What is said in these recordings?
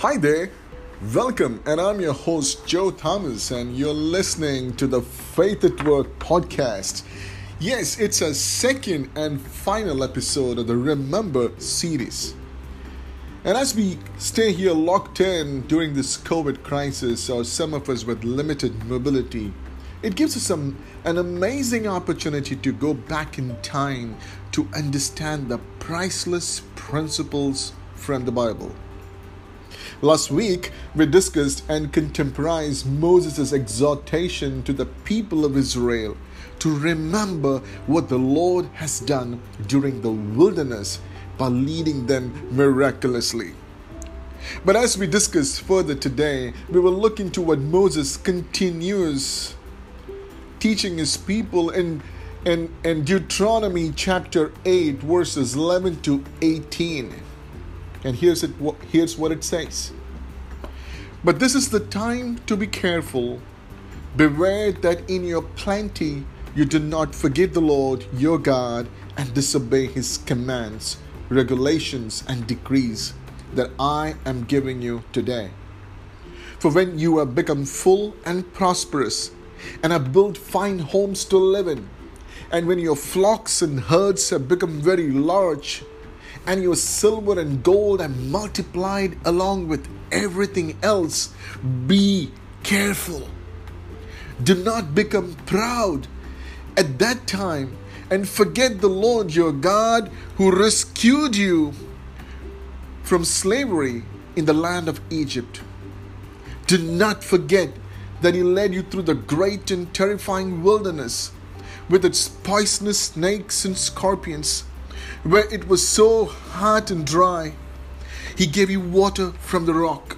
Hi there, welcome, and I'm your host Joe Thomas, and you're listening to the Faith at Work podcast. Yes, it's a second and final episode of the Remember series. And as we stay here locked in during this COVID crisis, or some of us with limited mobility, it gives us some, an amazing opportunity to go back in time to understand the priceless principles from the Bible. Last week, we discussed and contemporized Moses' exhortation to the people of Israel to remember what the Lord has done during the wilderness by leading them miraculously. But as we discuss further today, we will look into what Moses continues teaching his people in, in, in Deuteronomy chapter 8, verses 11 to 18. And here's, it, here's what it says But this is the time to be careful. Beware that in your plenty you do not forget the Lord your God and disobey his commands, regulations, and decrees that I am giving you today. For when you have become full and prosperous, and have built fine homes to live in. And when your flocks and herds have become very large, and your silver and gold have multiplied along with everything else, be careful. Do not become proud at that time and forget the Lord your God who rescued you from slavery in the land of Egypt. Do not forget that He led you through the great and terrifying wilderness with its poisonous snakes and scorpions, where it was so hot and dry. He gave you water from the rock.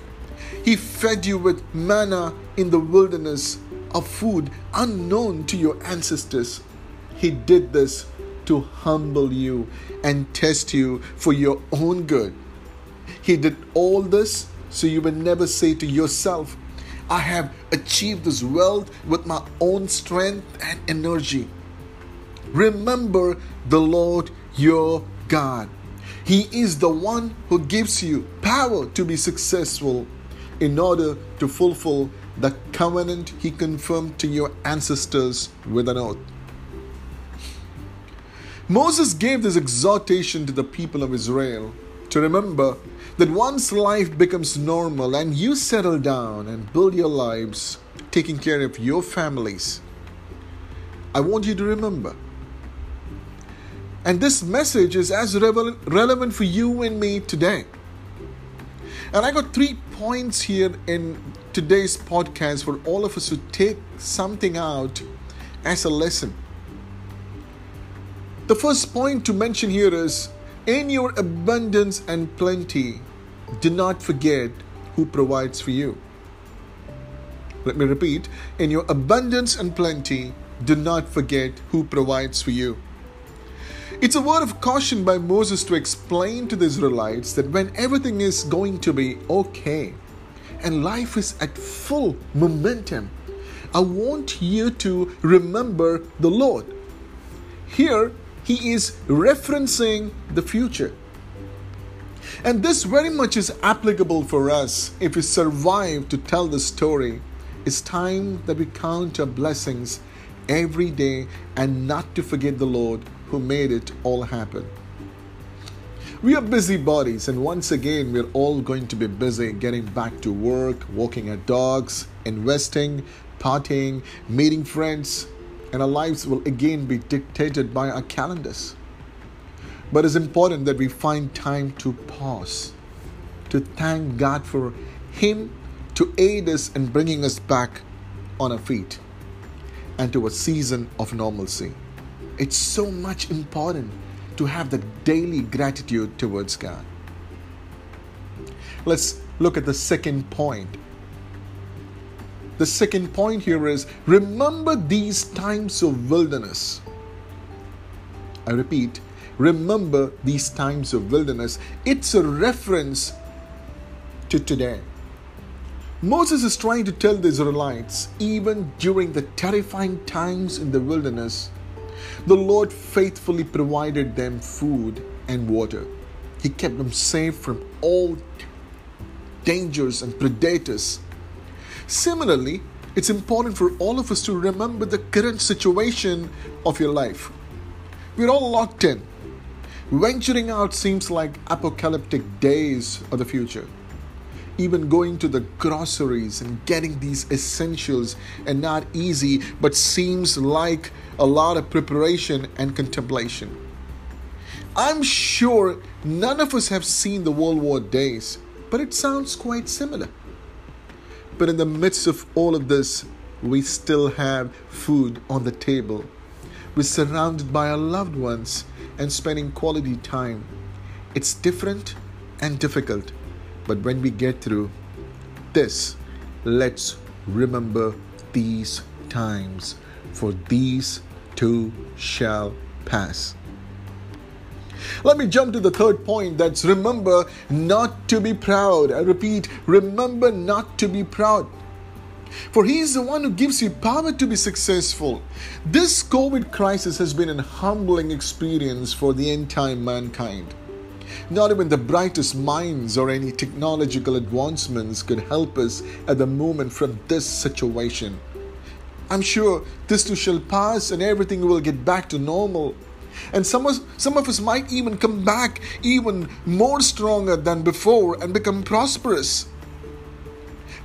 He fed you with manna in the wilderness, a food unknown to your ancestors. He did this to humble you and test you for your own good. He did all this so you will never say to yourself, I have achieved this wealth with my own strength and energy. Remember the Lord your God. He is the one who gives you power to be successful in order to fulfill the covenant he confirmed to your ancestors with an oath. Moses gave this exhortation to the people of Israel to remember that once life becomes normal and you settle down and build your lives, taking care of your families, I want you to remember. And this message is as relevant for you and me today. And I got three points here in today's podcast for all of us to take something out as a lesson. The first point to mention here is in your abundance and plenty, do not forget who provides for you. Let me repeat in your abundance and plenty, do not forget who provides for you. It's a word of caution by Moses to explain to the Israelites that when everything is going to be okay and life is at full momentum, I want you to remember the Lord. Here, he is referencing the future. And this very much is applicable for us if we survive to tell the story. It's time that we count our blessings every day and not to forget the Lord who made it all happen. We are busy bodies, and once again, we're all going to be busy getting back to work, walking our dogs, investing, partying, meeting friends, and our lives will again be dictated by our calendars. But it's important that we find time to pause, to thank God for Him to aid us in bringing us back on our feet and to a season of normalcy. It's so much important to have the daily gratitude towards God. Let's look at the second point. The second point here is remember these times of wilderness. I repeat, remember these times of wilderness. It's a reference to today. Moses is trying to tell the Israelites, even during the terrifying times in the wilderness, the Lord faithfully provided them food and water. He kept them safe from all dangers and predators. Similarly, it's important for all of us to remember the current situation of your life. We're all locked in. Venturing out seems like apocalyptic days of the future. Even going to the groceries and getting these essentials are not easy, but seems like a lot of preparation and contemplation. I'm sure none of us have seen the World War days, but it sounds quite similar. But in the midst of all of this, we still have food on the table. We're surrounded by our loved ones and spending quality time. It's different and difficult, but when we get through this, let's remember these times, for these too shall pass. Let me jump to the third point that's remember not to be proud. I repeat, remember not to be proud. For He is the one who gives you power to be successful. This COVID crisis has been a humbling experience for the entire mankind. Not even the brightest minds or any technological advancements could help us at the moment from this situation. I'm sure this too shall pass and everything will get back to normal. And some of, some of us might even come back even more stronger than before and become prosperous.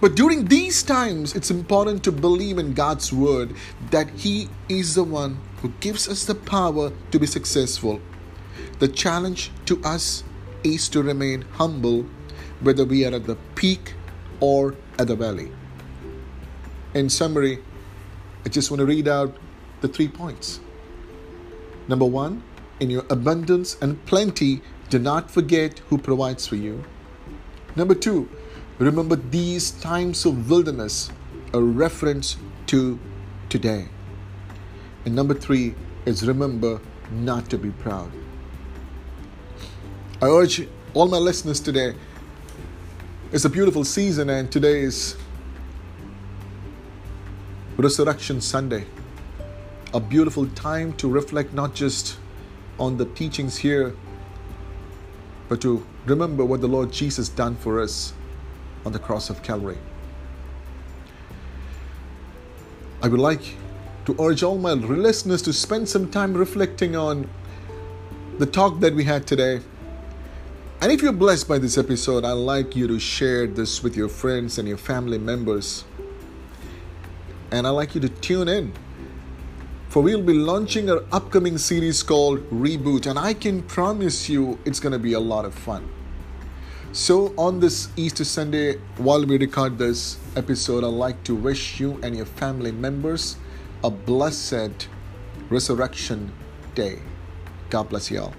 But during these times, it's important to believe in God's word that He is the one who gives us the power to be successful. The challenge to us is to remain humble, whether we are at the peak or at the valley. In summary, I just want to read out the three points. Number one, in your abundance and plenty, do not forget who provides for you. Number two, remember these times of wilderness, a reference to today. And number three is remember not to be proud. I urge all my listeners today, it's a beautiful season, and today is Resurrection Sunday a beautiful time to reflect not just on the teachings here, but to remember what the Lord Jesus done for us on the cross of Calvary. I would like to urge all my listeners to spend some time reflecting on the talk that we had today. And if you're blessed by this episode, I'd like you to share this with your friends and your family members. And I'd like you to tune in for we'll be launching our upcoming series called Reboot, and I can promise you it's going to be a lot of fun. So, on this Easter Sunday, while we record this episode, I'd like to wish you and your family members a blessed Resurrection Day. God bless you all.